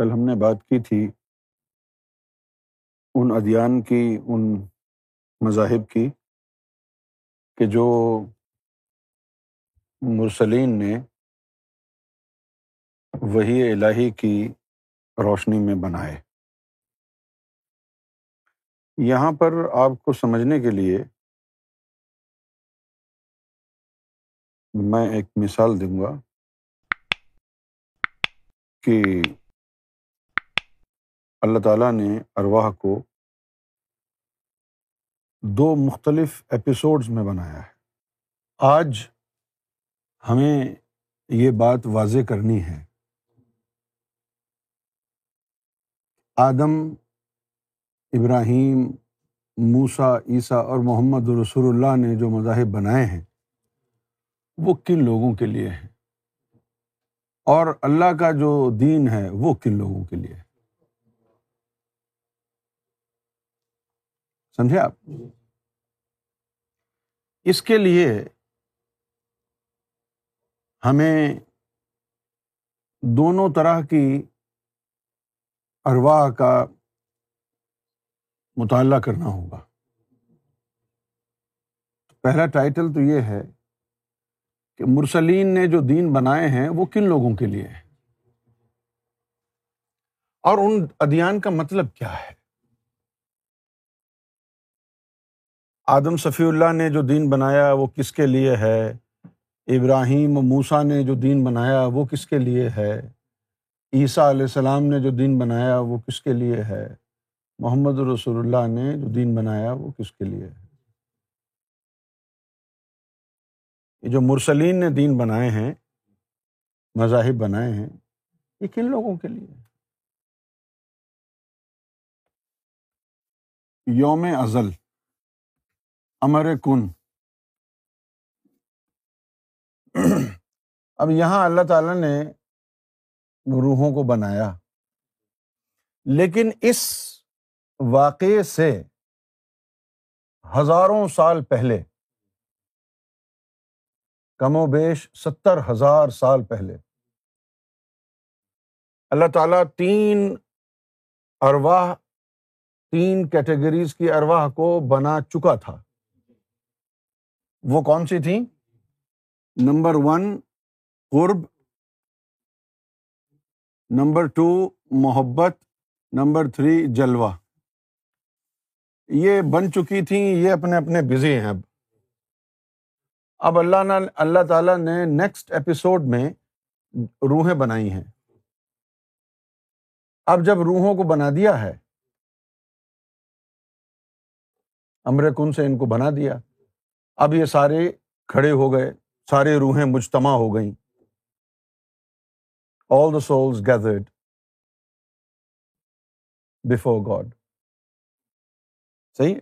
کل ہم نے بات کی تھی ان ادیان کی، ان مذاہب کی کہ جو مرسلین نے وہی الہی کی روشنی میں بنائے۔ یہاں پر آپ کو سمجھنے کے لیے میں ایک مثال دوں گا کہ اللہ تعالیٰ نے ارواح کو دو مختلف ایپیسوڈز میں بنایا ہے۔ آج ہمیں یہ بات واضح کرنی ہے۔ آدم، ابراہیم موسا عیسیٰ اور محمد رسول اللہ نے جو مذاہب بنائے ہیں، وہ کن لوگوں کے لیے ہیں؟ اور اللہ کا جو دین ہے، وہ کن لوگوں کے لیے ہے؟ سمجھے آپ؟ اس کے لیے ہمیں دونوں طرح کی ارواح کا مطالعہ کرنا ہوگا۔ پہلا ٹائٹل تو یہ ہے کہ مرسلین نے جو دین بنائے ہیں وہ کن لوگوں کے لیے ہے اور ان ادیان کا مطلب کیا ہے؟ آدم صفی اللہ نے جو دین بنایا وہ کس کے لیے ہے؟ ابراہیم و موسا نے جو دین بنایا وہ کس کے لیے ہے؟ عیسیٰ علیہ السلام نے جو دین بنایا وہ کس کے لیے ہے؟ محمد رسول اللہ نے جو دین بنایا وہ کس کے لیے ہے؟ یہ جو مرسلین نے دین بنائے ہیں، مذاہب بنائے ہیں، یہ کن لوگوں کے لیے یوم ازل امر کن۔ اب یہاں اللہ تعالیٰ نے روحوں کو بنایا۔ لیکن اس واقعے سے ہزاروں سال پہلے، کم و بیش ستر ہزار سال پہلے، اللہ تعالیٰ تین ارواہ تین کیٹیگریز کی ارواہ کو بنا چکا تھا۔ وہ کون سی تھیں؟ نمبر ون، قرب، نمبر ٹو، محبت، نمبر تھری، جلوہ۔ یہ بن چکی تھیں، یہ اپنے اپنے بزی ہیں اب۔ اب اللہ نے اللہ تعالیٰ نے نیکسٹ ایپیسوڈ میں روحیں بنائی ہیں۔ اب جب روحوں کو بنا دیا ہے امر کن سے ان کو بنا دیا۔ اب یہ سارے کھڑے ہو گئے، سارے روحیں مجتمع ہو گئیں۔ All the souls gathered before God صحیح؟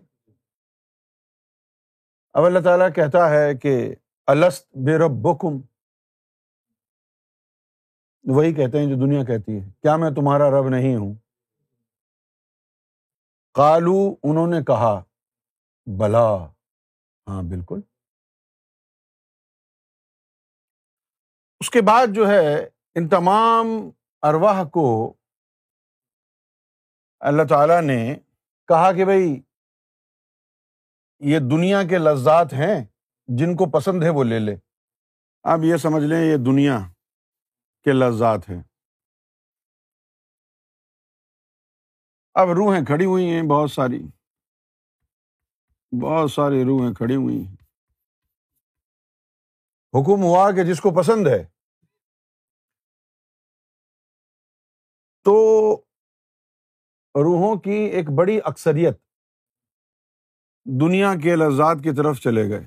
اب اللہ تعالیٰ کہتا ہے کہ الست بے رب بکم وہی کہتے ہیں جو دنیا کہتی ہے۔ کیا میں تمہارا رب نہیں ہوں؟ کالو انہوں نے کہا، بلا۔ ہاں بالکل۔ اس کے بعد جو ہے، ان تمام ارواہ کو اللہ تعالیٰ نے کہا کہ بھائی یہ دنیا کے لذات ہیں، جن کو پسند ہے وہ لے لے۔ آپ یہ سمجھ لیں، یہ دنیا کے لذات ہیں۔ اب روحیں کھڑی ہوئی ہیں بہت ساری۔ بہت ساری روحیں کھڑی ہوئی ہیں حکم ہوا کہ جس کو پسند ہے۔ تو روحوں کی ایک بڑی اکثریت دنیا کے لذات کی طرف چلے گئے۔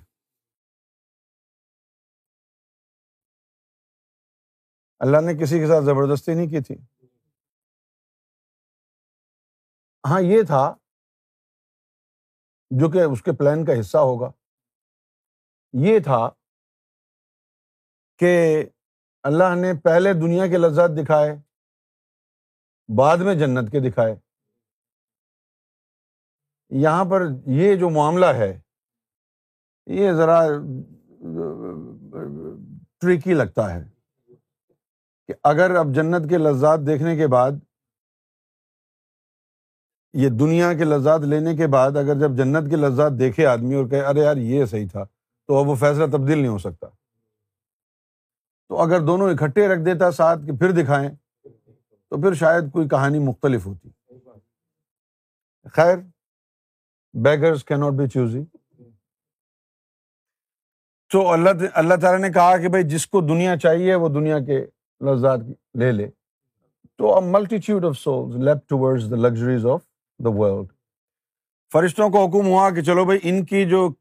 اللہ نے کسی کے ساتھ زبردستی نہیں کی تھی۔ ہاں یہ تھا جو کہ اس کے پلان کا حصہ ہوگا۔ یہ تھا کہ اللہ نے پہلے دنیا کے لذات دکھائے، بعد میں جنت کے دکھائے۔ یہاں پر یہ جو معاملہ ہے، یہ ذرا ٹریکی لگتا ہے کہ اگر اب جنت کے لذات دیکھنے کے بعد یہ دنیا کے لذات لینے کے بعد اگر جب جنت کے لذات دیکھے آدمی اور کہ ارے یار، یہ صحیح تھا، تو اب وہ فیصلہ تبدیل نہیں ہو سکتا۔ تو اگر دونوں اکٹھے رکھ دیتا، ساتھ کہ پھر دکھائیں، تو پھر شاید کوئی کہانی مختلف ہوتی۔ خیر بیگرز کی ناٹ بی چوزی تو اللہ اللہ تعالیٰ نے کہا کہ بھائی، جس کو دنیا چاہیے، وہ دنیا کے لذات لے لے۔ تو multitude of soul leap toward the luxuries of the world فرشتوں کو حکم ہوا کہ چلو بھائی ان کی جو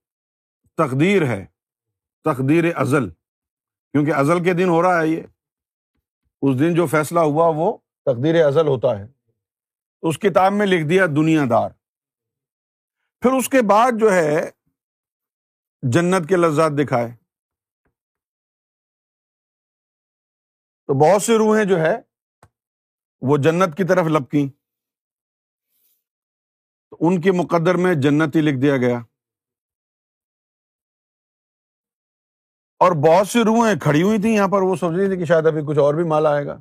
تقدیر ہے، تقدیر ازل، کیونکہ ازل کے دن ہو رہا ہے یہ۔ اس دن جو فیصلہ ہوا وہ تقدیر ازل ہوتا ہے۔ اس کتاب میں لکھ دیا دنیا دار۔ پھر اس کے بعد جو ہے جنت کے لذات دکھائے۔ تو بہت سی روحیں جو ہے وہ جنت کی طرف لپکی تو ان کے مقدر میں جنت ہی لکھ دیا گیا۔ اور بہت سی روحیں کھڑی ہوئی تھیں یہاں پر، وہ سوچ رہی تھی کہ شاید ابھی کچھ اور بھی مال آئے گا۔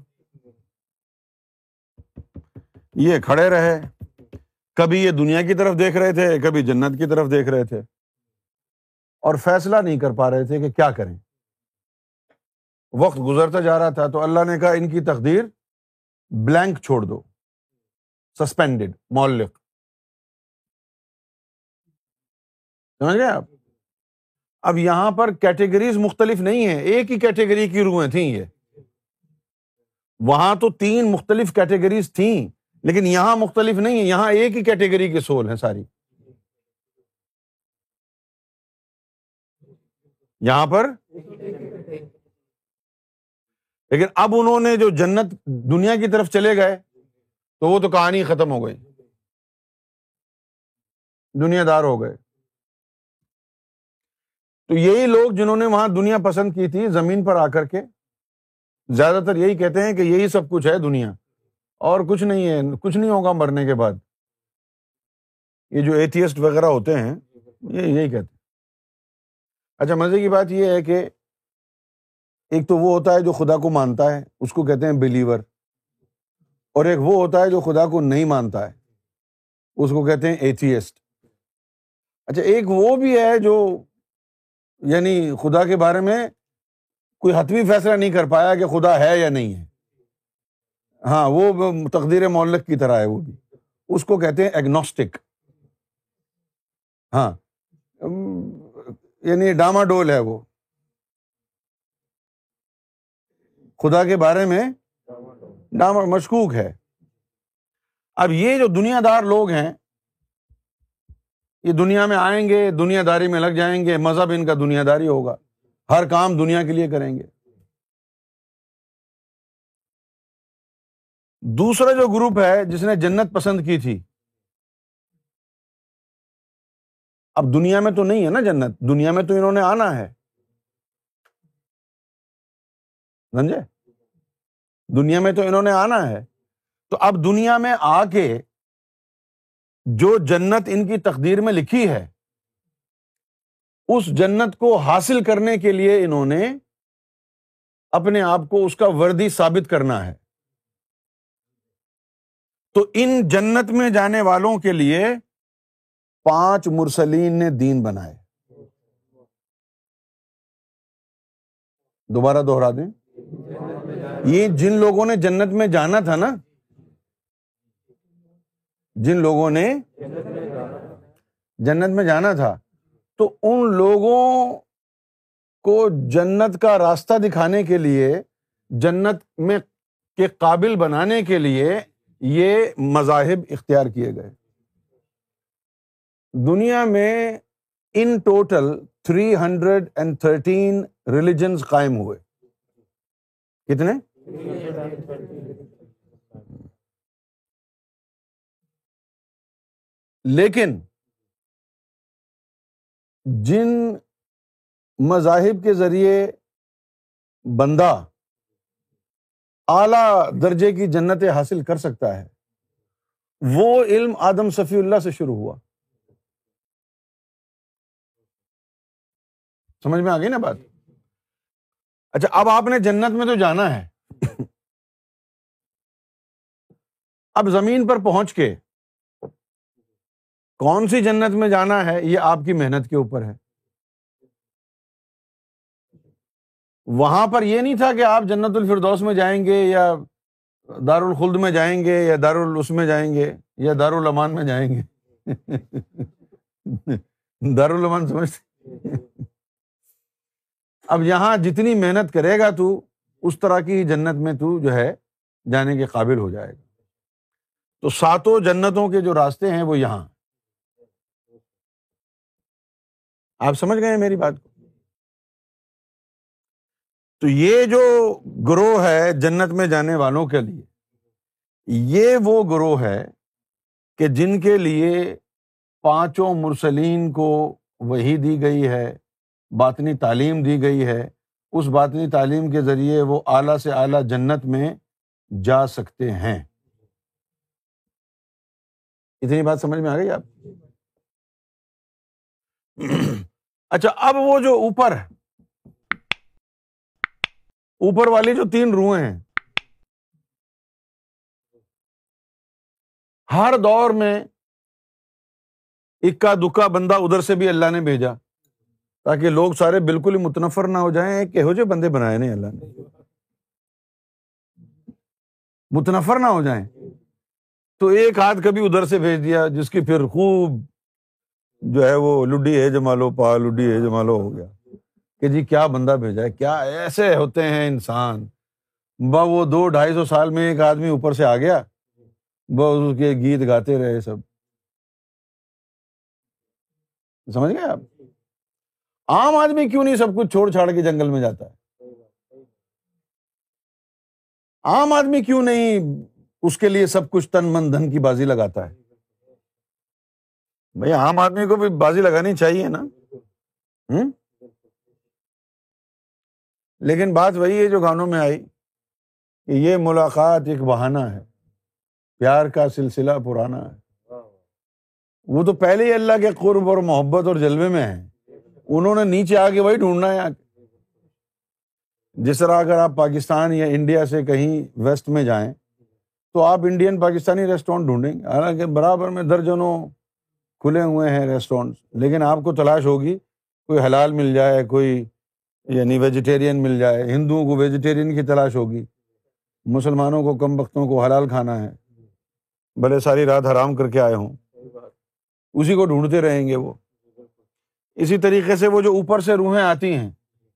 یہ کھڑے رہے۔ کبھی یہ دنیا کی طرف دیکھ رہے تھے، کبھی جنت کی طرف دیکھ رہے تھے۔ اور فیصلہ نہیں کر پا رہے تھے کہ کیا کریں۔ وقت گزرتا جا رہا تھا تو اللہ نے کہا، ان کی تقدیر بلینک چھوڑ دو۔ سسپینڈیڈ مولک سمجھ گئے آپ؟ اب یہاں پر کیٹیگریز مختلف نہیں ہے ایک ہی کیٹیگری کی روحیں تھیں یہ۔ وہاں تو تین مختلف کیٹیگریز تھیں، لیکن یہاں مختلف نہیں ہے یہاں ایک ہی کیٹیگری کے سول ہیں ساری۔ یہاں پر؟ لیکن اب انہوں نے جو جنت دنیا کی طرف چلے گئے، تو وہ تو کہانی ختم ہو گئی۔ دنیا دار ہو گئے۔ تو یہی لوگ جنہوں نے وہاں دنیا پسند کی تھی زمین پر آ کر کے، زیادہ تر یہی کہتے ہیں کہ یہی سب کچھ ہے دنیا۔ اور کچھ نہیں ہے، کچھ نہیں ہوگا مرنے کے بعد۔ یہ جو ایتھیسٹ وغیرہ ہوتے ہیں، یہ یہی کہتے ہیں۔ اچھا مزے کی بات یہ ہے کہ ایک تو وہ ہوتا ہے جو خدا کو مانتا ہے، اس کو کہتے ہیں بلیور اور ایک وہ ہوتا ہے جو خدا کو نہیں مانتا ہے، اس کو کہتے ہیں ایتھیسٹ اچھا ایک وہ بھی ہے جو یعنی خدا کے بارے میں کوئی حتمی فیصلہ نہیں کر پایا کہ خدا ہے یا نہیں ہے۔ ہاں وہ تقدیر مولک کی طرح ہے وہ بھی۔ اس کو کہتے ہیں ایگنوسٹک ہاں۔ یعنی ڈاما ڈول ہے وہ۔ خدا کے بارے میں ڈاما مشکوک ہے۔ اب یہ جو دنیا دار لوگ ہیں یہ دنیا میں آئیں گے، دنیا داری میں لگ جائیں گے، مذہب ان کا دنیا داری ہوگا۔ ہر کام دنیا کے لیے کریں گے۔ دوسرا جو گروپ ہے جس نے جنت پسند کی تھی، اب دنیا میں تو نہیں ہے نا جنت، دنیا میں تو انہوں نے آنا ہے۔ سمجھے؟ دنیا میں تو انہوں نے آنا ہے۔ تو اب دنیا میں آ کے جو جنت ان کی تقدیر میں لکھی ہے، اس جنت کو حاصل کرنے کے لیے انہوں نے اپنے آپ کو اس کا وردی ثابت کرنا ہے۔ تو ان جنت میں جانے والوں کے لیے پانچ مرسلین نے دین بنائے۔ دوبارہ دوہرا دیں۔ یہ جن لوگوں نے جنت میں جانا تھا نا جن لوگوں نے جنت میں جانا تھا، تو ان لوگوں کو جنت کا راستہ دکھانے کے لیے، جنت میں کے قابل بنانے کے لیے یہ مذاہب اختیار کیے گئے۔ دنیا میں in total three hundred and thirteen religions قائم ہوئے۔ کتنے؟ لیکن جن مذاہب کے ذریعے بندہ اعلی درجے کی جنتیں حاصل کر سکتا ہے، وہ علم آدم صفی اللہ سے شروع ہوا۔ سمجھ میں آ گئی نا بات؟ اچھا اب آپ نے جنت میں تو جانا ہے۔ اب زمین پر پہنچ کے کون سی جنت میں جانا ہے؟ یہ آپ کی محنت کے اوپر ہے۔ وہاں پر یہ نہیں تھا کہ آپ جنت الفردوس میں جائیں گے یا دار الخلد میں جائیں گے یا دار الس میں جائیں گے یا دار الامان میں جائیں گے۔ دار الامان سمجھتے اب یہاں جتنی محنت کرے گا تو اس طرح کی جنت میں تو جو ہے جانے کے قابل ہو جائے گا۔ تو ساتوں جنتوں کے جو راستے ہیں وہ یہاں۔ آپ سمجھ گئے میری بات کو؟ تو یہ جو گروہ ہے جنت میں جانے والوں کے لیے، یہ وہ گروہ ہے کہ جن کے لیے پانچوں مرسلین کو وہی دی گئی ہے، باطنی تعلیم دی گئی ہے۔ اس باطنی تعلیم کے ذریعے وہ اعلیٰ سے اعلیٰ جنت میں جا سکتے ہیں۔ اتنی بات سمجھ میں آ گئی آپ؟ اچھا اب وہ جو اوپر اوپر والی جو تین روحیں ہیں، ہر دور میں اکا دکا بندہ ادھر سے بھی اللہ نے بھیجا، تاکہ لوگ سارے بالکل ہی متنفر نہ ہو جائیں کہو جو بندے بنائے نہیں اللہ نے۔ متنفر نہ ہو جائیں۔ تو ایک ہاتھ کبھی ادھر سے بھیج دیا، جس کی پھر خوب جو ہے وہ لڈی ہے جمالو پا لڈی ہے جمالو ہو گیا۔ کہ جی کیا بندہ بھیجا ہے؟ کیا ایسے ہوتے ہیں انسان؟ ب وہ دو ڈھائی سو سال میں ایک آدمی اوپر سے آ گیا بس اس کے گیت گاتے رہے سب۔ سمجھ گئے آپ؟ عام آدمی کیوں نہیں سب کچھ چھوڑ چھاڑ کے جنگل میں جاتا ہے؟ عام آدمی کیوں نہیں اس کے لیے سب کچھ تن من دھن کی بازی لگاتا ہے؟ بھائی عام آدمی کو بھی بازی لگانی چاہیے نا۔ ہوں لیکن بات وہی ہے جو گانوں میں آئی کہ یہ ملاقات ایک بہانہ ہے۔ پیار کا سلسلہ پرانا ہے۔ وہ تو پہلے ہی اللہ کے قرب اور محبت اور جلوے میں ہے انہوں نے نیچے آ کے وہی ڈھونڈنا ہے۔ جس طرح اگر آپ پاکستان یا انڈیا سے کہیں ویسٹ میں جائیں تو آپ انڈین پاکستانی ریسٹورینٹ ڈھونڈیں گے۔ حالانکہ برابر میں درجنوں کھلے ہوئے ہیں ریسٹورینٹ لیکن آپ کو تلاش ہوگی، کوئی حلال مل جائے، کوئی یعنی ویجیٹیرین مل جائے، ہندوؤں کو ویجیٹیرین کی تلاش ہوگی۔ مسلمانوں کو، کم وقتوں کو حلال کھانا ہے۔ بڑے ساری رات حرام کر کے آئے ہوں۔ اسی کو ڈھونڈتے رہیں گے وہ۔ اسی طریقے سے وہ جو اوپر سے روحیں آتی ہیں،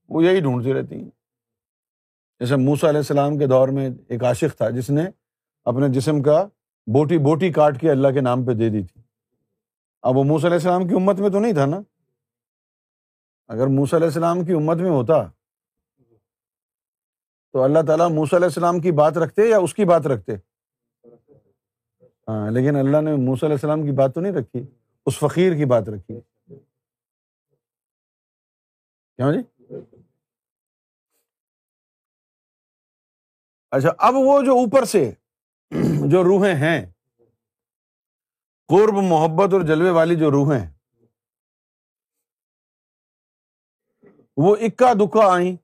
وہ یہی ڈھونڈتی رہتی ہیں۔ جیسے موسا علیہ السلام کے دور میں ایک عاشق تھا، جس نے اپنے جسم کا بوٹی بوٹی کاٹ کے اللہ کے نام پہ دے دی تھی۔ اب وہ موسیٰ علیہ السلام کی امت میں تو نہیں تھا نا؟ اگر موس علیہ السلام کی امت میں ہوتا تو اللہ تعالیٰ موس علیہ السلام کی بات رکھتے یا اس کی بات رکھتے؟ ہاں لیکن اللہ نے موس علیہ السلام کی بات تو نہیں رکھی، اس فقیر کی بات رکھی۔ کیوں جی؟ اچھا اب وہ جو اوپر سے جو روحیں ہیں قرب محبت اور جلوے والی جو روحیں وہ اکا دکا آئیں۔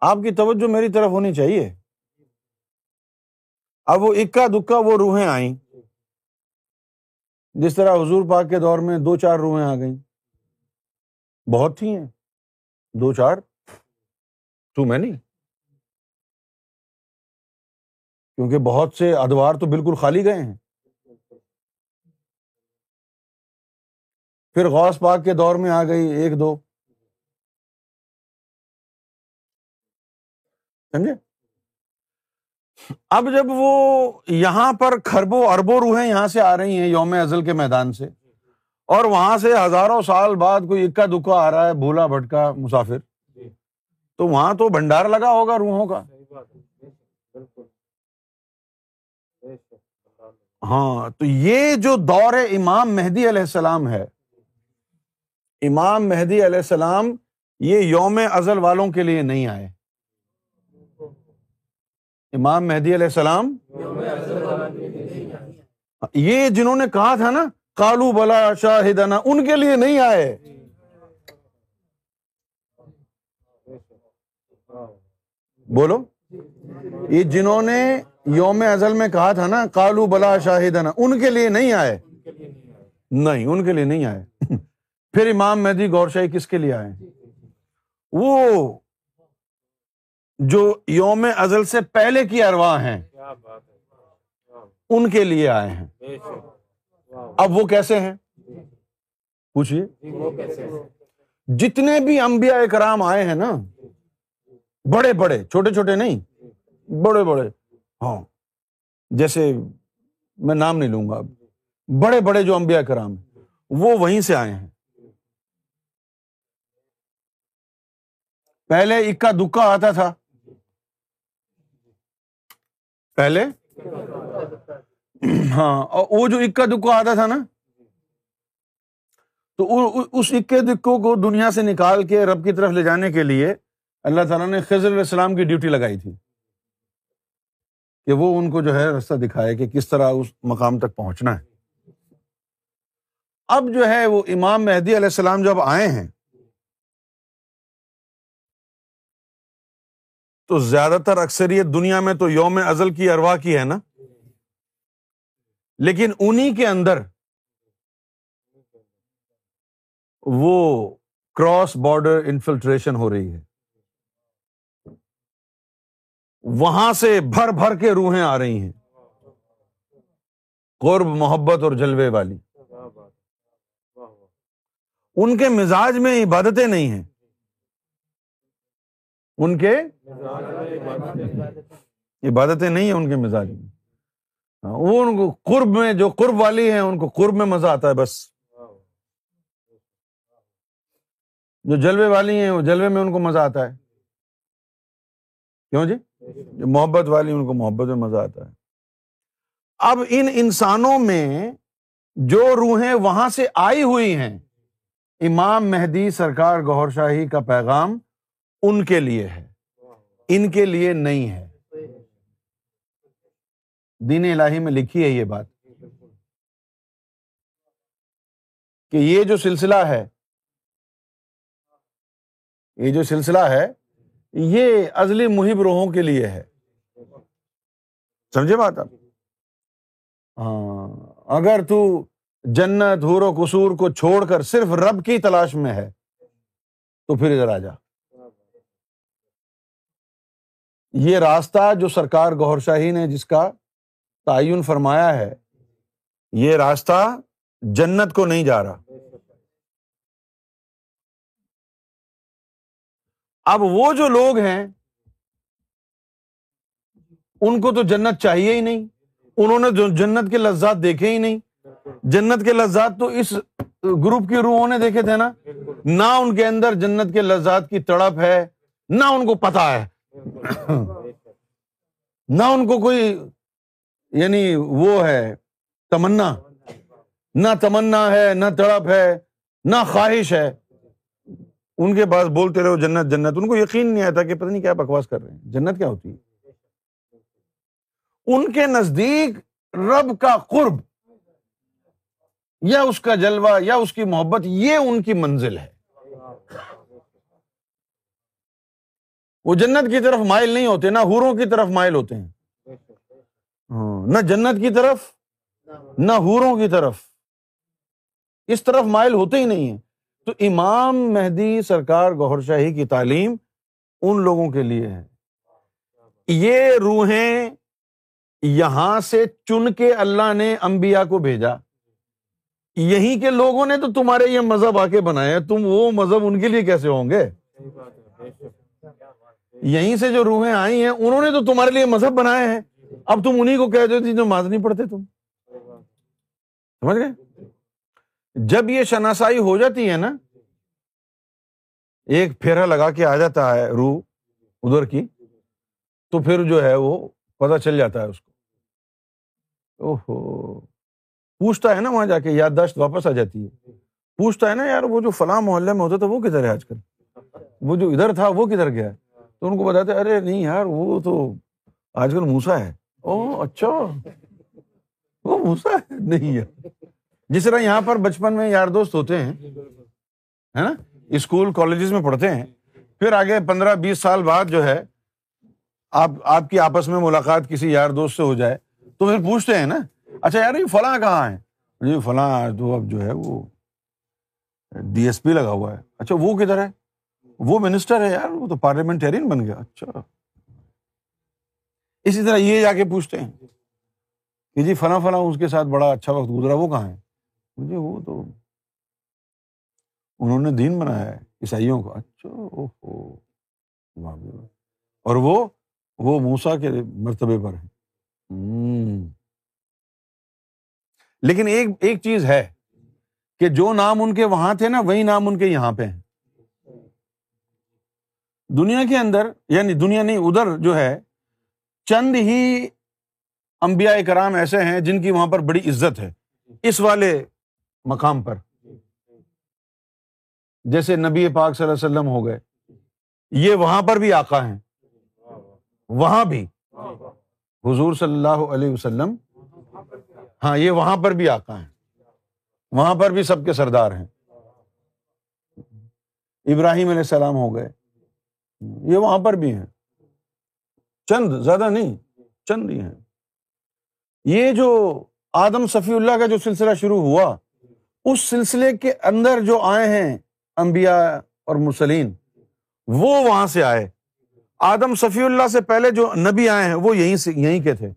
آپ کی توجہ میری طرف ہونی چاہیے۔ اب وہ اکا دکا وہ روحیں آئیں۔ جس طرح حضور پاک کے دور میں دو چار روحیں آ گئیں۔ بہت تھی ہیں دو چار۔ ٹو مینی کیونکہ بہت سے ادوار تو بالکل خالی گئے ہیں۔ پھر غوث پاک کے دور میں آ گئی ایک دو۔ سمجھے؟ اب جب وہ یہاں پر کھربوں اربوں روحیں یہاں سے آ رہی ہیں یوم ازل کے میدان سے، اور وہاں سے ہزاروں سال بعد کوئی اکا دکا آ رہا ہے، بھولا بھٹکا مسافر، تو وہاں تو بھنڈار لگا ہوگا روحوں کا۔ ہاں تو یہ جو دور امام مہدی علیہ السلام ہے، امام مہدی علیہ السلام یہ یوم ازل والوں کے لیے نہیں آئے۔ امام مہدی علیہ السلام؟ یہ جنہوں نے کہا تھا نا کالو بلا شاہدنا، ان کے لیے نہیں آئے۔ بولو۔ یہ جنہوں نے یوم ازل میں کہا تھا نا کالو بلا شاہدنا، ان کے لیے نہیں آئے۔ نہیں، ان کے لیے نہیں آئے۔ پھر امام مہدی گور شاہی کس کے لیے آئے؟ وہ جو یوم ازل سے پہلے کی ارواح ہیں، ان کے لیے آئے ہیں۔ اب وہ کیسے ہیں؟ پوچھیے جتنے بھی انبیاء کرام آئے ہیں نا، بڑے بڑے، چھوٹے چھوٹے نہیں۔ بڑے بڑے۔ ہاں۔ جیسے میں نام نہیں لوں گا اب۔ بڑے بڑے جو انبیاء کرام وہ وہیں سے آئے ہیں۔ پہلے اکا دکا آتا تھا۔ پہلے؟ ہاں اور وہ جو اکا دکا آتا تھا نا، تو اس اکے دکو کو دنیا سے نکال کے رب کی طرف لے جانے کے لیے اللہ تعالیٰ نے خضر علیہ السلام کی ڈیوٹی لگائی تھی۔ کہ وہ ان کو جو ہے رستہ دکھائے کہ کس طرح اس مقام تک پہنچنا ہے۔ اب جو ہے وہ امام مہدی علیہ السلام جب آئے ہیں، تو زیادہ تر اکثریت دنیا میں تو یوم ازل کی اروا کی ہے نا۔ لیکن انہیں کے اندر وہ کراس بارڈر انفلٹریشن ہو رہی ہے۔ وہاں سے بھر بھر کے روحیں آ رہی ہیں۔ قرب، محبت اور جلوے والی۔ ان کے مزاج میں عبادتیں نہیں ہیں۔ ان کے عبادتیں نہیں ہیں ان کے مزاج میں۔ ہاں، وہ ان کو قرب میں، جو قرب والی ہیں، ان کو قرب میں مزہ آتا ہے بس۔ جو جلوے والی ہیں، وہ جلوے میں ان کو مزہ آتا ہے۔ کیوں جی؟ جو محبت والی ان کو محبت میں مزہ آتا ہے۔ اب ان انسانوں میں جو روحیں وہاں سے آئی ہوئی ہیں، امام مہدی سرکار گور شاہی کا پیغام ان کے لیے ہے۔ ان کے لیے نہیں ہے۔ دین الہی میں لکھی ہے یہ بات۔ کہ یہ جو سلسلہ ہے، یہ جو سلسلہ ہے یہ ازلی محب روحوں کے لیے ہے۔ سمجھے بات آپ؟ ہاں اگر تو جنت، حور و قصور کو چھوڑ کر صرف رب کی تلاش میں ہے، تو پھر ادھر آ جا۔ یہ راستہ جو سرکار گور شاہی نے جس کا تعین فرمایا ہے، یہ راستہ جنت کو نہیں جا رہا۔ اب وہ جو لوگ ہیں، ان کو تو جنت چاہیے ہی نہیں۔ انہوں نے جو جنت کے لذات دیکھے ہی نہیں۔ جنت کے لذات تو اس گروپ کی روحوں نے دیکھے تھے نا۔ نہ ان کے اندر جنت کے لذات کی تڑپ ہے، نہ ان کو پتا ہے۔ نہ ان کو کوئی یعنی وہ ہے، تمنا۔ نہ تمنا ہے، نہ تڑپ ہے، نہ خواہش ہے۔ ان کے پاس بولتے رہو جنت جنت۔ ان کو یقین نہیں آتا کہ پتہ نہیں کیا بکواس کر رہے ہیں۔ جنت کیا ہوتی ہے؟ ان کے نزدیک رب کا قرب، یا اس کا جلوہ، یا اس کی محبت، یہ ان کی منزل ہے۔ وہ جنت کی طرف مائل نہیں ہوتے، نہ ہوروں کی طرف مائل ہوتے ہیں۔ ہاں، نہ جنت کی طرف، نہ ہوروں کی طرف۔ اس طرف مائل ہوتے ہی نہیں ہیں۔ تو امام مہدی سرکار گور شاہی کی تعلیم ان لوگوں کے لیے ہے۔ یہ روحیں یہاں سے چن کے اللہ نے امبیا کو بھیجا۔ یہیں کے لوگوں نے تو تمہارے یہ مذہب آ کے بنایا تم وہ مذہب ان کے لیے کیسے ہوں گے؟ یہیں سے جو روحیں آئی ہیں، انہوں نے تو تمہارے لیے مذہب بنائے ہیں۔ اب تم انہیں کو کہہ دیتی جو نماز نہیں پڑھتے تم۔ سمجھ گئے؟ جب یہ شناسائی ہو جاتی ہے نا، ایک پھیرا لگا کے آ جاتا ہے روح ادھر کی، تو پھر جو ہے وہ پتا چل جاتا ہے اس کو۔ اوہو، پوچھتا ہے نا وہاں جا کے، یادداشت واپس آ جاتی ہے۔ پوچھتا ہے نا، یار وہ جو فلاں محلے میں ہوتا تھا، وہ کدھر ہے آج کل؟ وہ جو ادھر تھا، وہ کدھر گیا؟ تو ان کو بتاتے، ارے نہیں یار، وہ تو آج کل موسا ہے۔ او اچھا۔ وہ موسا ہے؟ نہیں ہے جس طرح یہاں پر بچپن میں یار دوست ہوتے ہیں ہے نا؟ اسکول کالجز میں پڑھتے ہیں۔ پھر آگے پندرہ بیس سال بعد جو ہے آپ آپ کی آپس میں ملاقات کسی یار دوست سے ہو جائے تو پھر پوچھتے ہیں نا اچھا یار یہ فلاں کہاں ہے جی فلاں تو اب جو ہے وہ ڈی ایس پی لگا ہوا ہے۔ اچھا وہ کدھر ہے؟ وہ منسٹر ہے یار وہ تو پارلیمنٹرین بن گیا۔ اچھا۔ اسی طرح یہ جا کے پوچھتے ہیں کہ جی فلاں فلاں اس کے ساتھ بڑا اچھا وقت گزرا وہ کہاں ہے مجھے وہ تو انہوں نے دین بنایا ہے، عیسائیوں کو اچھا اور وہ وہ موسا کے مرتبے پر ہے لیکن ایک ایک چیز ہے کہ جو نام ان کے وہاں تھے نا، وہی نام ان کے یہاں پہ ہیں۔ دنیا کے اندر یعنی دنیا نہیں، ادھر جو ہے، چند ہی انبیاء کرام ایسے ہیں جن کی وہاں پر بڑی عزت ہے۔ اس والے مقام پر۔ جیسے نبی پاک صلی اللہ علیہ وسلم ہو گئے۔ یہ وہاں پر بھی آقا ہیں۔ وہاں بھی۔ حضور صلی اللہ علیہ وسلم۔ ہاں یہ وہاں پر بھی آقا ہیں۔ وہاں پر بھی سب کے سردار ہیں۔ ابراہیم علیہ السلام ہو گئے۔ یہ وہاں پر بھی ہیں۔ چند زیادہ نہیں چند ہی ہیں۔ یہ جو آدم صفی اللہ کا جو سلسلہ شروع ہوا اس سلسلے کے اندر جو آئے ہیں امبیا اور مسلین وہ وہاں سے آئے۔ آدم صفی اللہ سے پہلے جو نبی آئے ہیں، وہ یہیں سے، یہیں کے تھے۔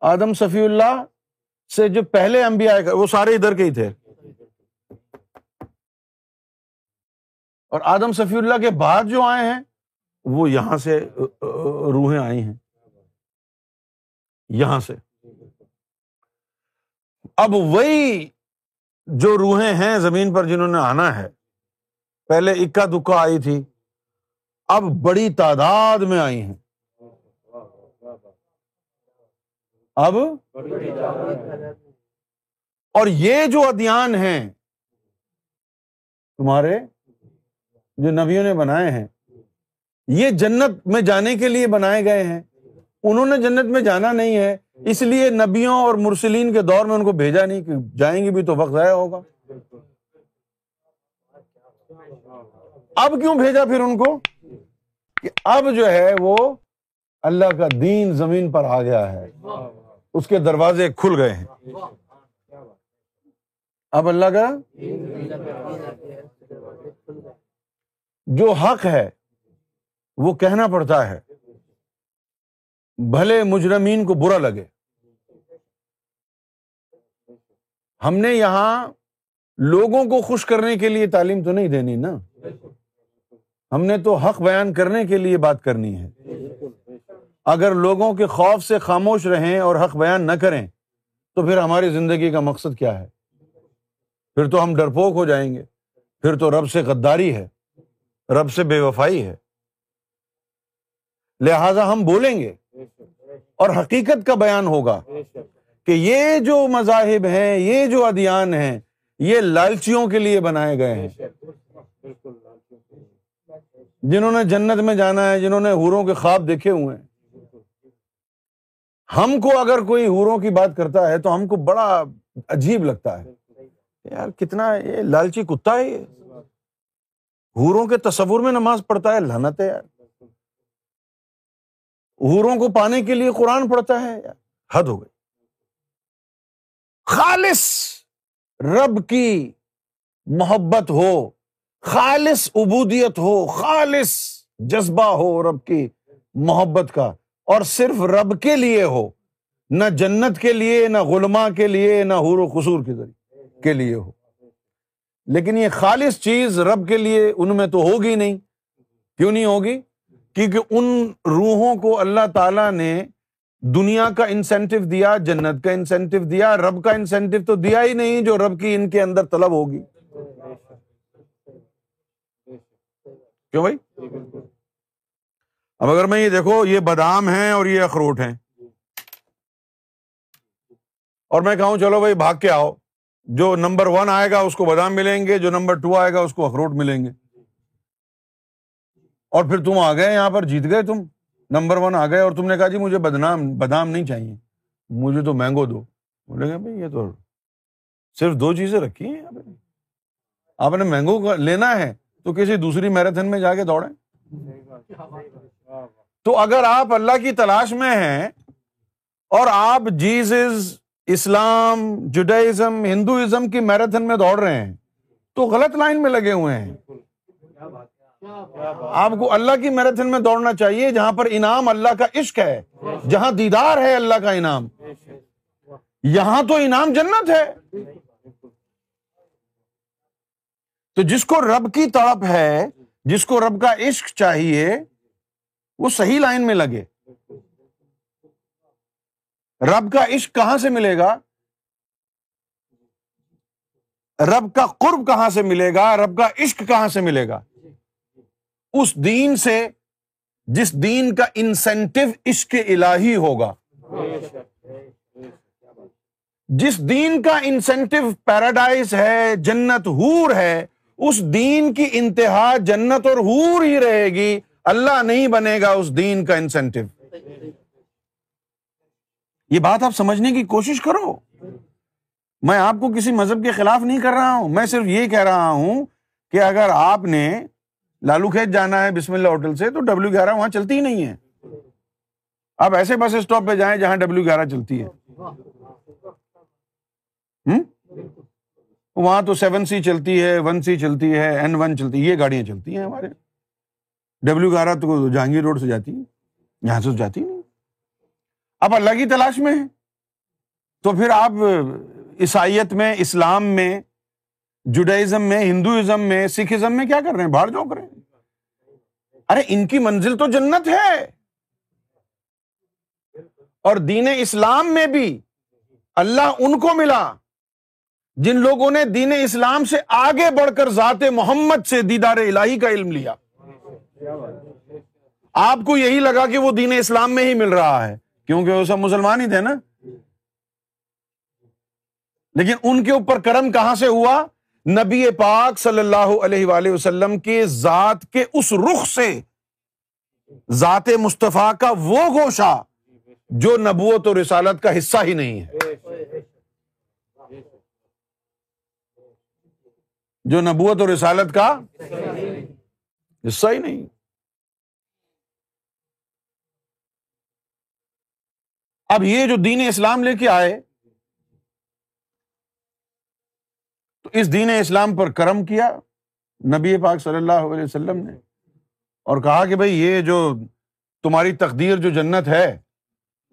آدم صفی اللہ سے جو پہلے انبیاء آئے وہ سارے ادھر کے ہی تھے۔ اور آدم صفی اللہ کے بعد جو آئے ہیں، وہ یہاں سے روحیں آئی ہیں۔ یہاں سے۔ اب وہی جو روحیں ہیں زمین پر جنہوں نے آنا ہے، پہلے اکا دکا آئی تھی، اب بڑی تعداد میں آئی ہیں۔ اب اور یہ جو ادیان ہیں، تمہارے جو نبیوں نے بنائے ہیں، یہ جنت میں جانے کے لیے بنائے گئے ہیں۔ انہوں نے جنت میں جانا نہیں ہے۔ اس لیے نبیوں اور مرسلین کے دور میں ان کو بھیجا نہیں کہ جائیں گے بھی تو وقت ضائع ہوگا۔ اب کیوں بھیجا پھر ان کو؟ کہ اب جو ہے وہ اللہ کا دین زمین پر آ گیا ہے۔ اس کے دروازے کھل گئے ہیں۔ اب اللہ کا جو حق ہے وہ کہنا پڑتا ہے۔ بھلے مجرمین کو برا لگے۔ ہم نے یہاں لوگوں کو خوش کرنے کے لیے تعلیم تو نہیں دینی نا۔ ہم نے تو حق بیان کرنے کے لیے بات کرنی ہے۔ اگر لوگوں کے خوف سے خاموش رہیں اور حق بیان نہ کریں، تو پھر ہماری زندگی کا مقصد کیا ہے؟ پھر تو ہم ڈرپوک ہو جائیں گے۔ پھر تو رب سے غداری ہے، رب سے بے وفائی ہے۔ لہذا ہم بولیں گے۔ اور حقیقت کا بیان ہوگا کہ یہ جو مذاہب ہیں، یہ جو ادیان ہیں، یہ لالچیوں کے لیے بنائے گئے ہیں۔ جنہوں نے جنت میں جانا ہے، جنہوں نے ہوروں کے خواب دیکھے ہوئے ہیں۔ ہم کو اگر کوئی ہوروں کی بات کرتا ہے تو ہم کو بڑا عجیب لگتا ہے۔ یار، کتنا یہ لالچی کتا ہے یہ۔ ہوروں کے تصور میں نماز پڑھتا ہے لہنت ہے یار۔ ہوروں کو پانے کے لیے قرآن پڑھتا ہے؟ حد ہو گئی۔ خالص رب کی محبت ہو، خالص عبودیت ہو، خالص جذبہ ہو رب کی محبت کا۔ اور صرف رب کے لیے ہو، نہ جنت کے لیے، نہ غلما کے لیے، نہ حور و قصور کے ذریعے کے لیے ہو۔ لیکن یہ خالص چیز رب کے لیے ان میں تو ہوگی نہیں۔ کیوں نہیں ہوگی؟ کیونکہ ان روحوں کو اللہ تعالی نے دنیا کا انسینٹو دیا، جنت کا انسینٹو دیا، رب کا انسینٹو تو دیا ہی نہیں جو رب کی ان کے اندر طلب ہوگی۔ کیوں بھائی؟ اب اگر میں یہ دیکھو، یہ بادام ہیں اور یہ اخروٹ ہیں۔ اور میں کہوں، چلو بھائی، بھاگ کے آؤ۔ جو نمبر ون آئے گا، اس کو بادام ملیں گے، جو نمبر ٹو آئے گا، اس کو اخروٹ ملیں گے۔ اور پھر تم آ گئے یہاں پر، جیت گئے تم۔ نمبر ون آ گئے اور تم نے کہا جی مجھے بدنام، بادام نہیں چاہیے۔ مجھے تو مینگو دو۔ بولے گا بھائی یہ تو صرف دو چیزیں رکھی ہیں۔ آپ نے مینگو لینا ہے تو کسی دوسری میراتھن میں جا کے دوڑیں۔ تو اگر آپ اللہ کی تلاش میں ہیں اور آپ جیزز اسلام، جوڈائزم، ہندوازم کی میراتھن میں دوڑ رہے ہیں تو غلط لائن میں لگے ہوئے ہیں۔ آپ کو اللہ کی میراتھن میں دوڑنا چاہیے، جہاں پر انعام اللہ کا عشق ہے، جہاں دیدار ہے اللہ کا انعام۔ یہاں تو انعام جنت ہے۔ تو جس کو رب کی تڑپ ہے، جس کو رب کا عشق چاہیے، وہ صحیح لائن میں لگے۔ رب کا عشق کہاں سے ملے گا؟ رب کا قرب کہاں سے ملے گا؟ رب کا عشق کہاں سے ملے گا؟ اس دین سے جس دین کا انسینٹو عشق الہی ہوگا۔ جس دین کا انسینٹو پیراڈائز ہے، جنت ہور ہے، اس دین کی انتہا جنت اور ہور ہی رہے گی۔ اللہ نہیں بنے گا اس دین کا انسینٹو یہ بات آپ سمجھنے کی کوشش کرو۔ میں آپ کو کسی مذہب کے خلاف نہیں کر رہا ہوں۔ میں صرف یہ کہہ رہا ہوں کہ اگر آپ نے لالو کھیت جانا ہے بسم اللہ ہوٹل سے، تو ڈبلو گیارہ وہاں چلتی ہی نہیں ہے۔ آپ ایسے بس اسٹاپ پہ جائیں جہاں ڈبلو گیارہ چلتی ہے۔ وہاں تو سیون سی چلتی ہے ون سی چلتی ہے این ون چلتی ہے، یہ گاڑیاں چلتی ہیں ہمارے۔ ڈبلو گیارہ تو جہانگیر روڈ سے جاتی ہے یہاں سے جاتی نہیں۔ آپ اللہ کی تلاش میں ہیں۔ تو پھر آپ عیسائیت میں، اسلام میں جوڈائزم میں، ہندوازم میں سکھ ازم میں کیا کر رہے ہیں؟ باہر جو کریں ارے، ان کی منزل تو جنت ہے۔ اور دین اسلام میں بھی اللہ ان کو ملا جن لوگوں نے دین اسلام سے آگے بڑھ کر ذات محمد سے دیدار الہی کا علم لیا۔ آپ کو یہی لگا کہ وہ دین اسلام میں ہی مل رہا ہے، کیونکہ وہ سب مسلمان ہی تھے نا۔ لیکن ان کے اوپر کرم کہاں سے ہوا؟ نبی پاک صلی اللہ علیہ وآلہ وسلم کے ذات کے اس رخ سے ذات مصطفیٰ کا وہ گوشہ جو نبوت اور رسالت کا حصہ ہی نہیں ہے۔ جو نبوت اور رسالت کا حصہ ہی نہیں۔ اب یہ جو دین اسلام لے کے آئے تو اس دین اسلام پر کرم کیا نبی پاک صلی اللہ علیہ وسلم نے اور کہا کہ بھائی یہ جو تمہاری تقدیر جو جنت ہے،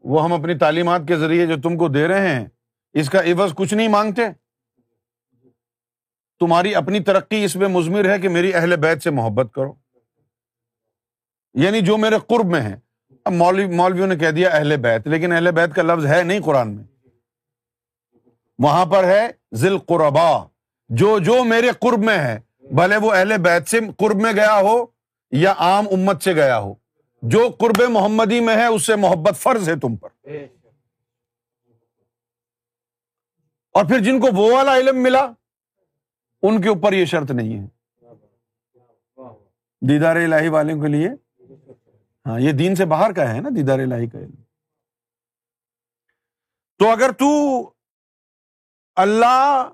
وہ ہم اپنی تعلیمات کے ذریعے جو تم کو دے رہے ہیں، اس کا عوض کچھ نہیں مانگتے؟ تمہاری اپنی ترقی اس میں مزمر ہے کہ میری اہل بیت سے محبت کرو۔ یعنی جو میرے قرب میں ہے اب مولوی، مولویوں نے کہہ دیا اہل بیت، لیکن اہل بیت کا لفظ ہے نہیں قرآن میں۔ وہاں پر ہے ذیل قربا جو جو میرے قرب میں ہے، بھلے وہ اہل بیت سے قرب میں گیا ہو یا عام امت سے گیا ہو، جو قرب محمدی میں ہے، اس سے محبت فرض ہے تم پر۔ اور پھر جن کو وہ والا علم ملا، ان کے اوپر یہ شرط نہیں ہے۔ دیدار الہی والوں کے لیے۔ ہاں یہ دین سے باہر کا ہے نا، دیدار الہی کا علم۔ تو اگر تو اللہ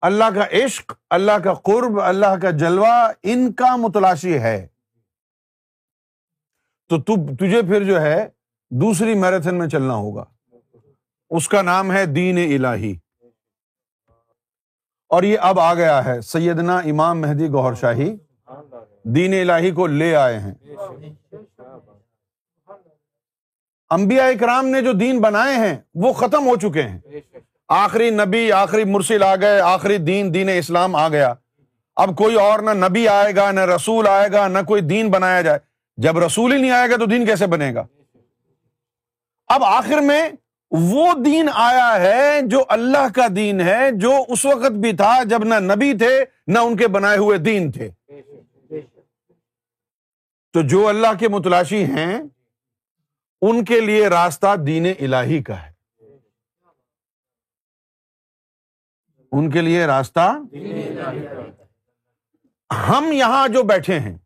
اللہ کا عشق، اللہ کا قرب، اللہ کا جلوہ ان کا متلاشی ہے۔ تو تجھے پھر جو ہے دوسری میراتھن میں چلنا ہوگا۔ اس کا نام ہے دین الہی۔ اور یہ اب آ گیا ہے سیدنا امام مہدی گوہر شاہی۔ دین الہی کو لے آئے ہیں۔ انبیاء اکرام نے جو دین بنائے ہیں وہ ختم ہو چکے ہیں۔ آخری نبی، آخری مرسل آ گئے، آخری دین دین اسلام آ گیا۔ اب کوئی اور نہ نبی آئے گا، نہ رسول آئے گا، نہ کوئی دین بنایا جائے۔ جب رسول ہی نہیں آئے گا تو دین کیسے بنے گا؟ اب آخر میں وہ دین آیا ہے جو اللہ کا دین ہے، جو اس وقت بھی تھا جب نہ نبی تھے، نہ ان کے بنائے ہوئے دین تھے۔ تو جو اللہ کے متلاشی ہیں، ان کے لیے راستہ دین الہی کا ہے۔ ان کے لیے راستہ ہم یہاں جو بیٹھے ہیں،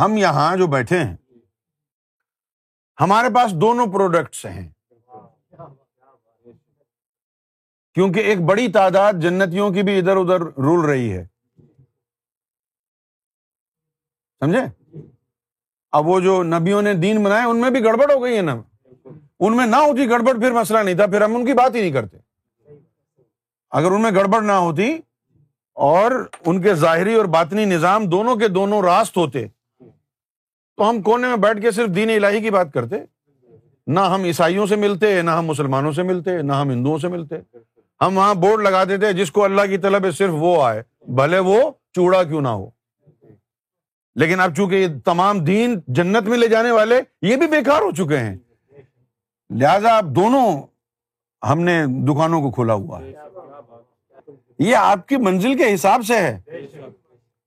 ہم یہاں جو بیٹھے ہیں، ہمارے پاس دونوں پروڈکٹس ہیں۔ کیونکہ ایک بڑی تعداد جنتیوں کی بھی ادھر ادھر رول رہی ہے۔ سمجھے؟ اب وہ جو نبیوں نے دین بنائے، ان میں بھی گڑبڑ ہو گئی ہے نا۔ ان میں نہ ہوتی گڑبڑ، پھر مسئلہ نہیں تھا، پھر ہم ان کی بات ہی نہیں کرتے۔ اگر ان میں گڑبڑ نہ ہوتی اور ان کے ظاہری اور باطنی نظام دونوں کے دونوں راست ہوتے، تو ہم کونے میں بیٹھ کے صرف دین الہی کی بات کرتے۔ نہ ہم عیسائیوں سے ملتے، نہ ہم مسلمانوں سے ملتے، نہ ہم ہندوؤں سے ملتے۔ ہم وہاں بورڈ لگا دیتے، جس کو اللہ کی طلب ہے صرف وہ آئے، بھلے وہ چوڑا کیوں نہ ہو۔ لیکن اب چونکہ یہ تمام دین جنت میں لے جانے والے، یہ بھی بیکار ہو چکے ہیں۔ لہذا اب دونوں ہم نے دکانوں کو کھولا ہوا ہے۔ یہ آپ کی منزل کے حساب سے ہے۔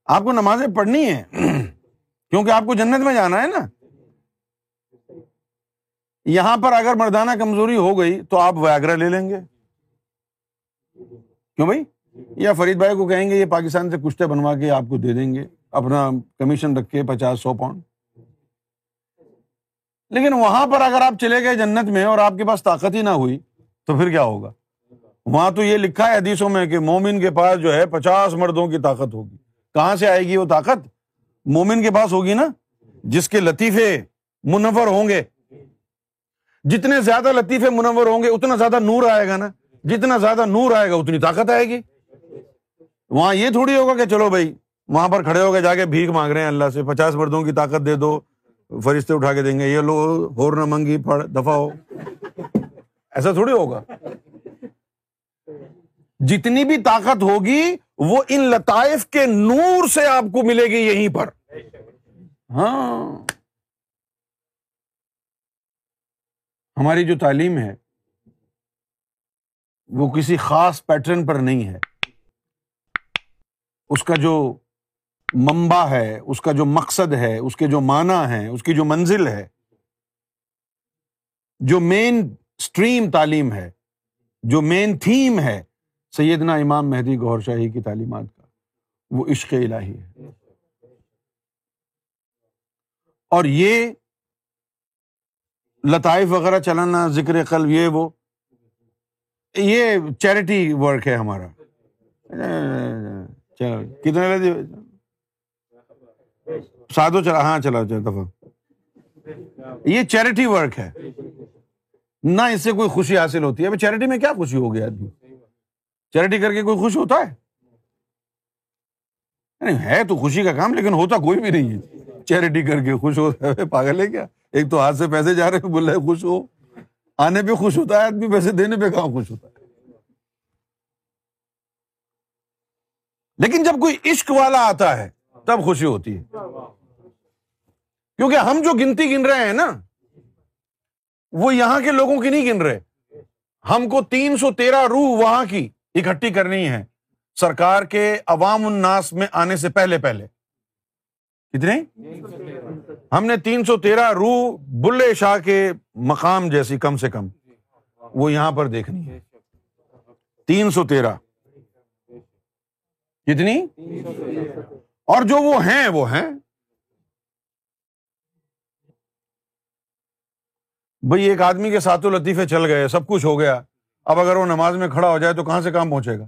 آپ کو نمازیں پڑھنی ہے کیونکہ آپ کو جنت میں جانا ہے نا۔ یہاں پر اگر مردانہ کمزوری ہو گئی تو آپ ویاگرا لے لیں گے۔ کیوں بھائی؟ یا فرید بھائی کو کہیں گے یہ پاکستان سے کشتے بنوا کے آپ کو دے دیں گے۔ اپنا کمیشن رکھ کے پچاس سو پاؤنڈ۔ لیکن وہاں پر اگر آپ چلے گئے جنت میں اور آپ کے پاس طاقت ہی نہ ہوئی تو پھر کیا ہوگا؟ وہاں تو یہ لکھا ہے حدیثوں میں کہ مومن کے پاس جو ہے پچاس مردوں کی طاقت ہوگی۔ کہاں سے آئے گی وہ طاقت؟ مومن کے پاس ہوگی نا۔ جس کے لطیفے منور ہوں گے۔ جتنے زیادہ لطیفے منور ہوں گے، اتنا زیادہ نور آئے گا نا۔ جتنا زیادہ نور آئے گا، اتنی طاقت آئے گی۔ وہاں یہ تھوڑی ہوگا کہ چلو بھائی، وہاں پر کھڑے ہو کے جا کے بھیک مانگ رہے ہیں اللہ سے۔ پچاس مردوں کی طاقت دے دو، فرشتے اٹھا کے دیں گے۔ یہ لو، ہور نہ منگی پڑ دفاع ہو۔ ایسا تھوڑی ہوگا۔ جتنی بھی طاقت ہوگی، وہ ان لطائف کے نور سے آپ کو ملے گی یہیں پر۔ ہاں۔ ہماری جو تعلیم ہے، وہ کسی خاص پیٹرن پر نہیں ہے۔ اس کا جو ممبا ہے، اس کا جو مقصد ہے، اس کے جو معنی ہے، اس کی جو منزل ہے، جو مین اسٹریم تعلیم ہے، جو مین تھیم ہے سیدنا امام مہدی گور شاہی کی تعلیمات کا۔ وہ عشق الہی ہے۔ اور یہ لطائف وغیرہ چلانا، ذکر قلب، یہ وہ، یہ چیریٹی ورک ہے ہمارا۔ کتنے سادو چلا ہاں چلا دفعہ۔ یہ چیریٹی ورک ہے۔ نہ اس سے کوئی خوشی حاصل ہوتی ہے۔ چیریٹی میں کیا خوشی ہوگی آدمی؟ چیریٹی کر کے کوئی خوش ہوتا ہے؟ ہے تو خوشی کا کام، لیکن ہوتا کوئی بھی نہیں ہے۔ چیریٹی کر کے خوش ہوتا ہے پاگل ہے کیا؟ ایک تو ہاتھ سے پیسے جا رہے بول رہے خوش ہو۔ آنے پہ خوش ہوتا ہے، آدمی پیسے دینے پہ کہاں خوش ہوتا ہے؟ لیکن جب کوئی عشق والا آتا ہے، تب خوشی ہوتی ہے۔ کیونکہ ہم جو گنتی گن رہے ہیں نا، وہ یہاں کے لوگوں کی نہیں گن رہے۔ ہم کو تین سو تیرہ روح وہاں کی۔ اکٹھی کرنی ہے۔ سرکار کے عوام الناس میں آنے سے پہلے پہلے۔ کتنے؟ ہم نے تین سو تیرہ روح بلے شاہ کے مقام جیسی کم سے کم وہ یہاں پر دیکھنی ہے۔ تین سو تیرہ۔ کتنی؟ اور جو وہ ہیں وہ ہیں۔ بھائی، ایک آدمی کے ساتھ لطیفے چل گئے، سب کچھ ہو گیا۔ اب اگر وہ نماز میں کھڑا ہو جائے تو کہاں سے کام پہنچے گا؟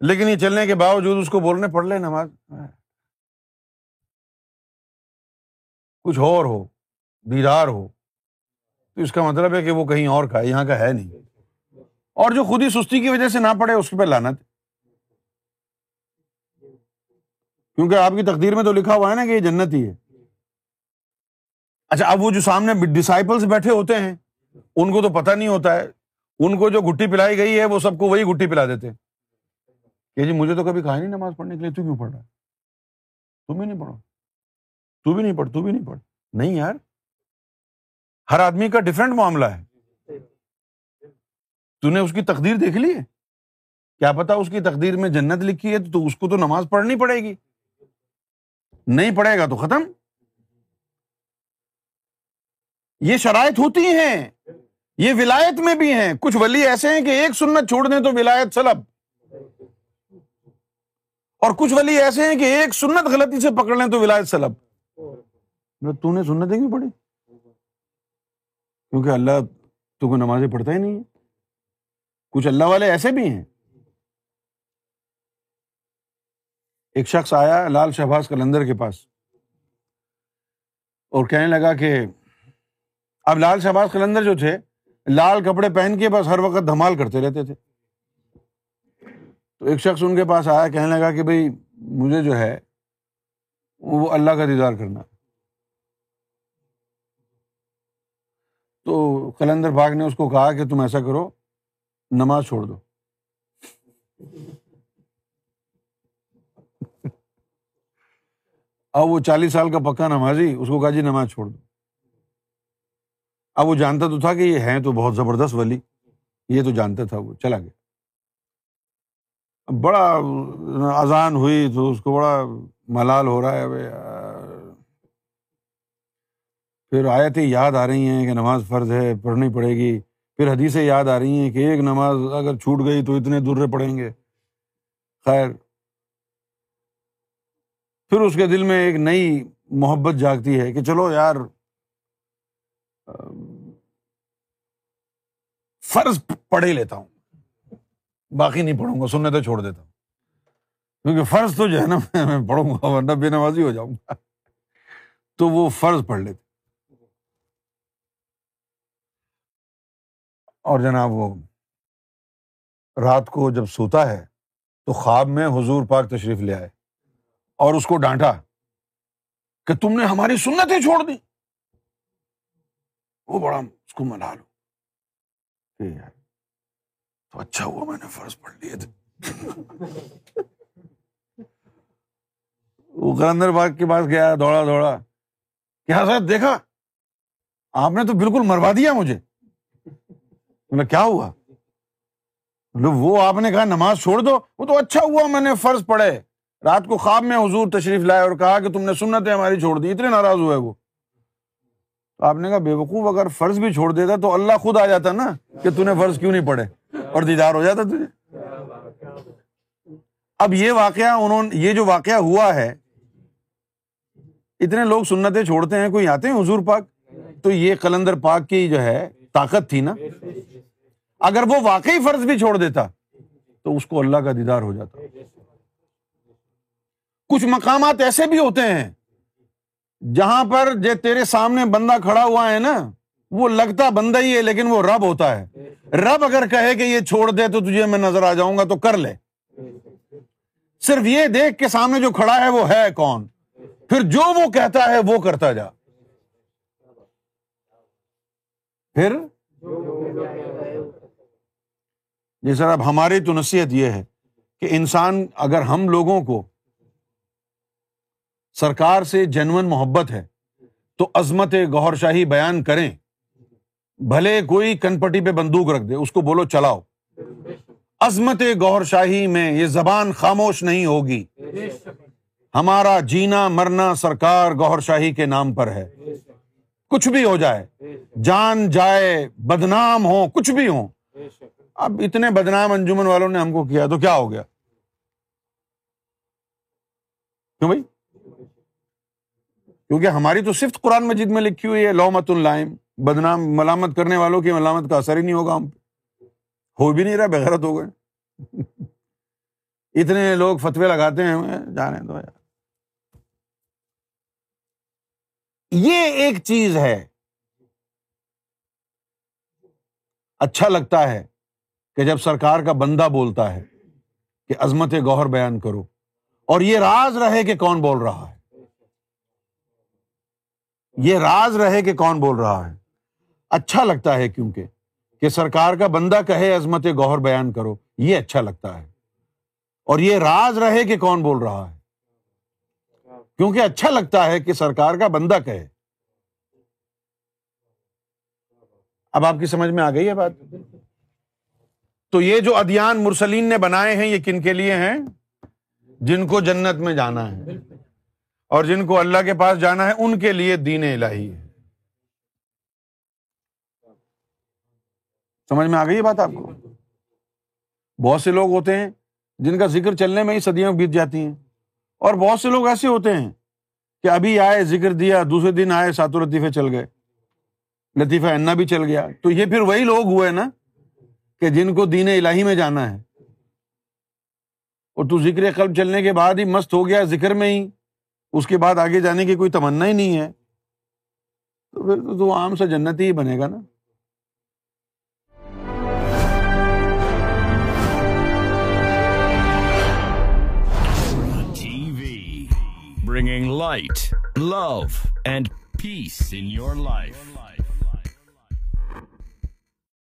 لیکن یہ چلنے کے باوجود اس کو بولنے پڑ لے نماز۔ کچھ اور ہو، دیدار ہو، تو اس کا مطلب ہے کہ وہ کہیں اور کا ہے، یہاں کا ہے نہیں۔ اور جو خود ہی سستی کی وجہ سے نہ پڑے، اس پہ لانت کیونکہ آپ کی تقدیر میں تو لکھا ہوا ہے نا کہ یہ جنت ہی ہے۔ اچھا اب وہ جو سامنے ڈسائپلس بیٹھے ہوتے ہیں، ان کو تو پتا نہیں ہوتا ہے۔ ان کو جو گٹی پلائی گئی ہے، وہ سب کو وہی گٹی پلا دیتے کہ جی مجھے تو کبھی کہا نہیں نماز پڑھنے کے لیے، تو کیوں پڑھ رہا ہے؟ تم بھی نہیں پڑھو۔ تو بھی نہیں پڑھ، تو بھی نہیں پڑھ۔ نہیں یار، ہر آدمی کا ڈفرینٹ معاملہ ہے۔ تو نے اس کی تقدیر دیکھ لی ہے؟ کیا پتا اس کی تقدیر میں جنت لکھی ہے، تو اس کو تو نماز پڑھنی پڑے گی۔ نہیں پڑے گا تو ختم۔ یہ شرائط ہوتی ہیں۔ یہ ولایت میں بھی ہیں۔ کچھ ولی ایسے ہیں کہ ایک سنت چھوڑ دیں تو ولایت سلب۔ اور کچھ ولی ایسے ہیں کہ ایک سنت غلطی سے پکڑ لیں تو ولایت سلب۔ تو نے سنتیں کیوں پڑھی؟ کیونکہ اللہ تو کوئی نمازیں پڑھتا ہی نہیں ہے۔ کچھ اللہ والے ایسے بھی ہیں۔ ایک شخص آیا لال شہباز کلندر کے پاس اور کہنے لگا کہ اب لال شہباز قلندر جو تھے لال کپڑے پہن کے بس ہر وقت دھمال کرتے رہتے تھے۔ تو ایک شخص ان کے پاس آیا، کہنے لگا کہ بھائی، مجھے جو ہے، وہ اللہ کا دیدار کرنا تو قلندر باغ نے اس کو کہا کہ تم ایسا کرو، نماز چھوڑ دو۔ اب وہ چالیس سال کا پکا نمازی، اس کو کہا جی نماز چھوڑ دو۔ اب وہ جانتا تو تھا کہ یہ ہے تو بہت زبردست ولی، یہ تو جانتا تھا وہ، چلا گیا۔ بڑا اذان ہوئی تو اس کو بڑا ملال ہو رہا ہے پھر آیتیں یاد آ رہی ہیں کہ نماز فرض ہے، پڑھنی پڑے گی۔ پھر حدیثیں یاد آ رہی ہیں کہ ایک نماز اگر چھوٹ گئی تو اتنے درے پڑیں گے۔ خیر۔ پھر اس کے دل میں ایک نئی محبت جاگتی ہے کہ چلو یار فرض پڑھ ہی لیتا ہوں۔ باقی نہیں پڑھوں گا، سننے تو چھوڑ دیتا ہوں۔ کیونکہ فرض تو جو ہے نا، میں پڑھوں گا ورنہ بے نمازی ہو جاؤں گا۔ تو وہ فرض پڑھ لیتے۔ اور جناب وہ رات کو جب سوتا ہے، تو خواب میں حضور پاک تشریف لے آئے۔ اور اس کو ڈانٹا کہ تم نے ہماری سنتیں چھوڑ دی وہ بڑا اس کو منا تو اچھا ہوا میں نے فرض پڑھ لیے تھے وہ کلندر باغ کے پاس گیا دوڑا دوڑا کیا صاحب دیکھا آپ نے تو بالکل مروا دیا مجھے کیا ہوا وہ آپ نے کہا نماز چھوڑ دو وہ تو اچھا ہوا میں نے فرض پڑھے رات کو خواب میں حضور تشریف لائے اور کہا کہ تم نے سنتیں ہماری چھوڑ دی اتنے ناراض ہوئے وہ آپ نے کہا بے وقوف اگر فرض بھی چھوڑ دیتا تو اللہ خود آ جاتا نا کہ تون نے فرض کیوں نہیں پڑھے اور دیدار ہو جاتا تجھے۔ اب یہ واقعہ انہوں یہ جو واقعہ ہوا ہے، اتنے لوگ سنتیں چھوڑتے ہیں، کوئی آتے ہیں حضور پاک؟ تو یہ کلندر پاک کی جو ہے طاقت تھی نا۔ اگر وہ واقعی فرض بھی چھوڑ دیتا تو اس کو اللہ کا دیدار ہو جاتا۔ کچھ مقامات ایسے بھی ہوتے ہیں جہاں پر جو تیرے سامنے بندہ کھڑا ہوا ہے نا، وہ لگتا بندہ ہی ہے، لیکن وہ رب ہوتا ہے۔ رب اگر کہے کہ یہ چھوڑ دے تو تجھے میں نظر آ جاؤں گا تو کر لے۔ صرف یہ دیکھ کے سامنے جو کھڑا ہے، وہ ہے کون؟ پھر جو وہ کہتا ہے، وہ کرتا جا۔ پھر؟ جی سر، اب ہماری تو نصیحت یہ ہے کہ انسان اگر ہم لوگوں کو سرکار سے جنون محبت ہے، تو عظمت گور شاہی بیان کریں۔ بھلے کوئی کن پٹی پہ بندوق رکھ دے، اس کو بولو چلاؤ۔ عظمت گور شاہی میں یہ زبان خاموش نہیں ہوگی۔ ہمارا جینا مرنا سرکار گور شاہی کے نام پر ہے۔ کچھ بھی ہو جائے، جان جائے، بدنام ہو کچھ بھی ہو اب اتنے بدنام انجمن والوں نے ہم کو کیا، تو کیا ہو گیا؟ کیوں بھائی؟ کیونکہ ہماری تو صرف قرآن مجید میں لکھی ہوئی ہے لومت الائم بدنام، ملامت کرنے والوں کی ملامت کا اثر ہی نہیں ہوگا ہم پہ۔ ہو بھی نہیں رہا، بغیرت ہو گئے۔ اتنے لوگ فتوے لگاتے ہیں، جانے دو یار۔ یہ ایک چیز ہے۔ اچھا لگتا ہے کہ جب سرکار کا بندہ بولتا ہے کہ عظمت گوہر بیان کرو اور یہ راز رہے کہ کون بول رہا ہے۔ یہ راز رہے کہ کون بول رہا ہے۔ اچھا لگتا ہے کیونکہ کہ سرکار کا بندہ کہے، عظمت گوہر بیان کرو، یہ اچھا لگتا ہے۔ اور یہ راز رہے کہ کون بول رہا ہے۔ کیونکہ اچھا لگتا ہے کہ سرکار کا بندہ کہے۔ اب آپ کی سمجھ میں آ گئی ہے بات؟ تو یہ جو ادیان مرسلین نے بنائے ہیں، یہ کن کے لیے ہیں؟ جن کو جنت میں جانا ہے۔ اور جن کو اللہ کے پاس جانا ہے، ان کے لیے دین الہی ہے۔ سمجھ میں آ گئی بات آپ کو؟ بہت سے لوگ ہوتے ہیں جن کا ذکر چلنے میں ہی صدیاں بیت جاتی ہیں۔ اور بہت سے لوگ ایسے ہوتے ہیں کہ ابھی آئے، ذکر دیا، دوسرے دن آئے، ساتوں لطیفے چل گئے۔ لطیفہ انا بھی چل گیا۔ تو یہ پھر وہی لوگ ہوئے نا کہ جن کو دین الہی میں جانا ہے۔ اور تو ذکر قلب چلنے کے بعد ہی مست ہو گیا ذکر میں ہی۔ اس کے بعد آگے جانے کی کوئی تمنا ہی نہیں ہے۔ تو پھر تو تو عام سا جنتی ہی بنے گا نا۔ Bringing light love and peace in your life life